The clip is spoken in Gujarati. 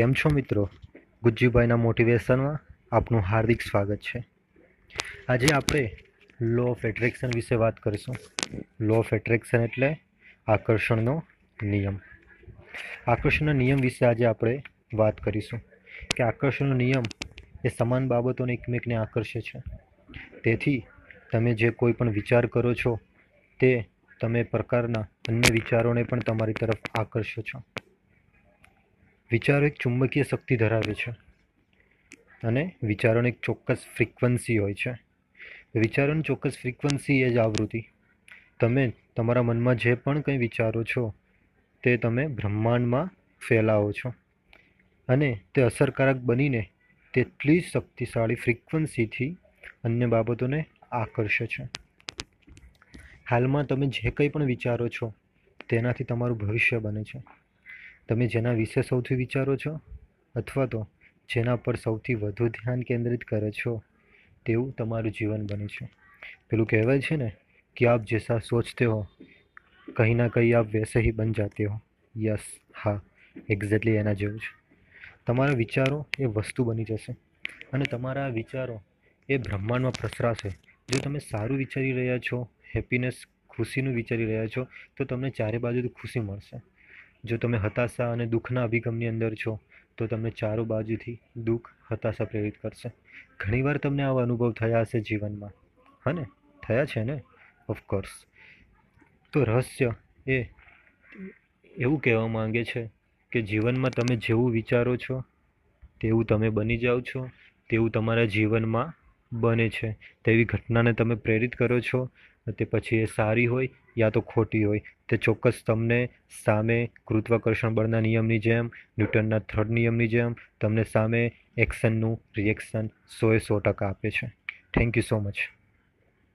કેમ છો મિત્રો? ગુજ્જુભાઈના મોટિવેશનમાં આપનું હાર્દિક સ્વાગત છે. આજે આપણે લો ઓફ એટ્રેક્શન વિશે વાત કરીશું. લો ઓફ એટ્રેક્શન એટલે આકર્ષણનો નિયમ. આકર્ષણના નિયમ વિશે આજે આપણે વાત કરીશું કે આકર્ષણનો નિયમ એ સમાન બાબતોને એકમેકને આકર્ષે છે. તેથી તમે જે કોઈ પણ વિચાર કરો છો તે તમે પ્રકારના અન્ય વિચારોને પણ તમારી તરફ આકર્ષો છો. વિચારો એક ચુંબકીય શક્તિ ધરાવે છે અને વિચારોની એક ચોક્કસ ફ્રિકવન્સી હોય છે. વિચારોની ચોક્કસ ફ્રિકવન્સી એ જ આવૃત્તિ. તમે તમારા મનમાં જે પણ કંઈ વિચારો છો, તે તમે બ્રહ્માંડમાં ફેલાવો છો અને તે અસરકારક બનીને તેટલી શક્તિશાળી ફ્રિકવન્સીથી અન્ય બાબતોને આકર્ષે છે. હાલમાં તમે જે કંઈ પણ વિચારો છો, તેનાથી તમારું ભવિષ્ય બને છે. તમે જેના વિશે સૌથી વિચારો છો? અથવા તો જેના પર સૌથી વધુ ધ્યાન કેન્દ્રિત કરે છો? તેવું તમારું જીવન બને છે. પેલું કહેવાય છે ને કે આપ જેસા સોચતે હો કहीं ના કहीं આપ વેસે હી બન જાતે હો. યસ, હા, એક્ઝેક્ટલી એના જેવું છે. તમારા વિચારો એ વસ્તુ બની જશે. અને તમારા વિચારો એ બ્રહ્માંડમાં પ્રસરાશે. જો તમે સારું વિચારી રહ્યા છો, હેપીનેસ, ખુશીનું વિચારી રહ્યા છો, તો તમને ચારે બાજુથી ખુશી મળશે. જો તમે હતાશા અને દુઃખના અભિગમની અંદર છો, તો તમને ચારો બાજુથી દુઃખ, હતાશા પ્રેરિત કરશે. ઘણીવાર તમને આવા અનુભવ થયા હશે જીવનમાં. હને થયા છે ને? ઓફકોર્સ તો રહસ્ય એ એવું કહેવા માંગે છે કે જીવનમાં તમે જેવું વિચારો છો, તેવું તમે બની જાઓ છો, તેવું તમારા જીવનમાં બને છે. તેવી ઘટનાને તમે પ્રેરિત કરો છો તે પછી એ સારી હોય યા તો ખોટી હોય. તે ચોક્કસ તમને સામે ગુરુત્વાકર્ષણ બળના નિયમની જેમ, ન્યૂટનના થર્ડ નિયમની જેમ, તમને સામે એક્શનનું રિએક્શન સોએ સો ટકા આપે છે. Thank you so much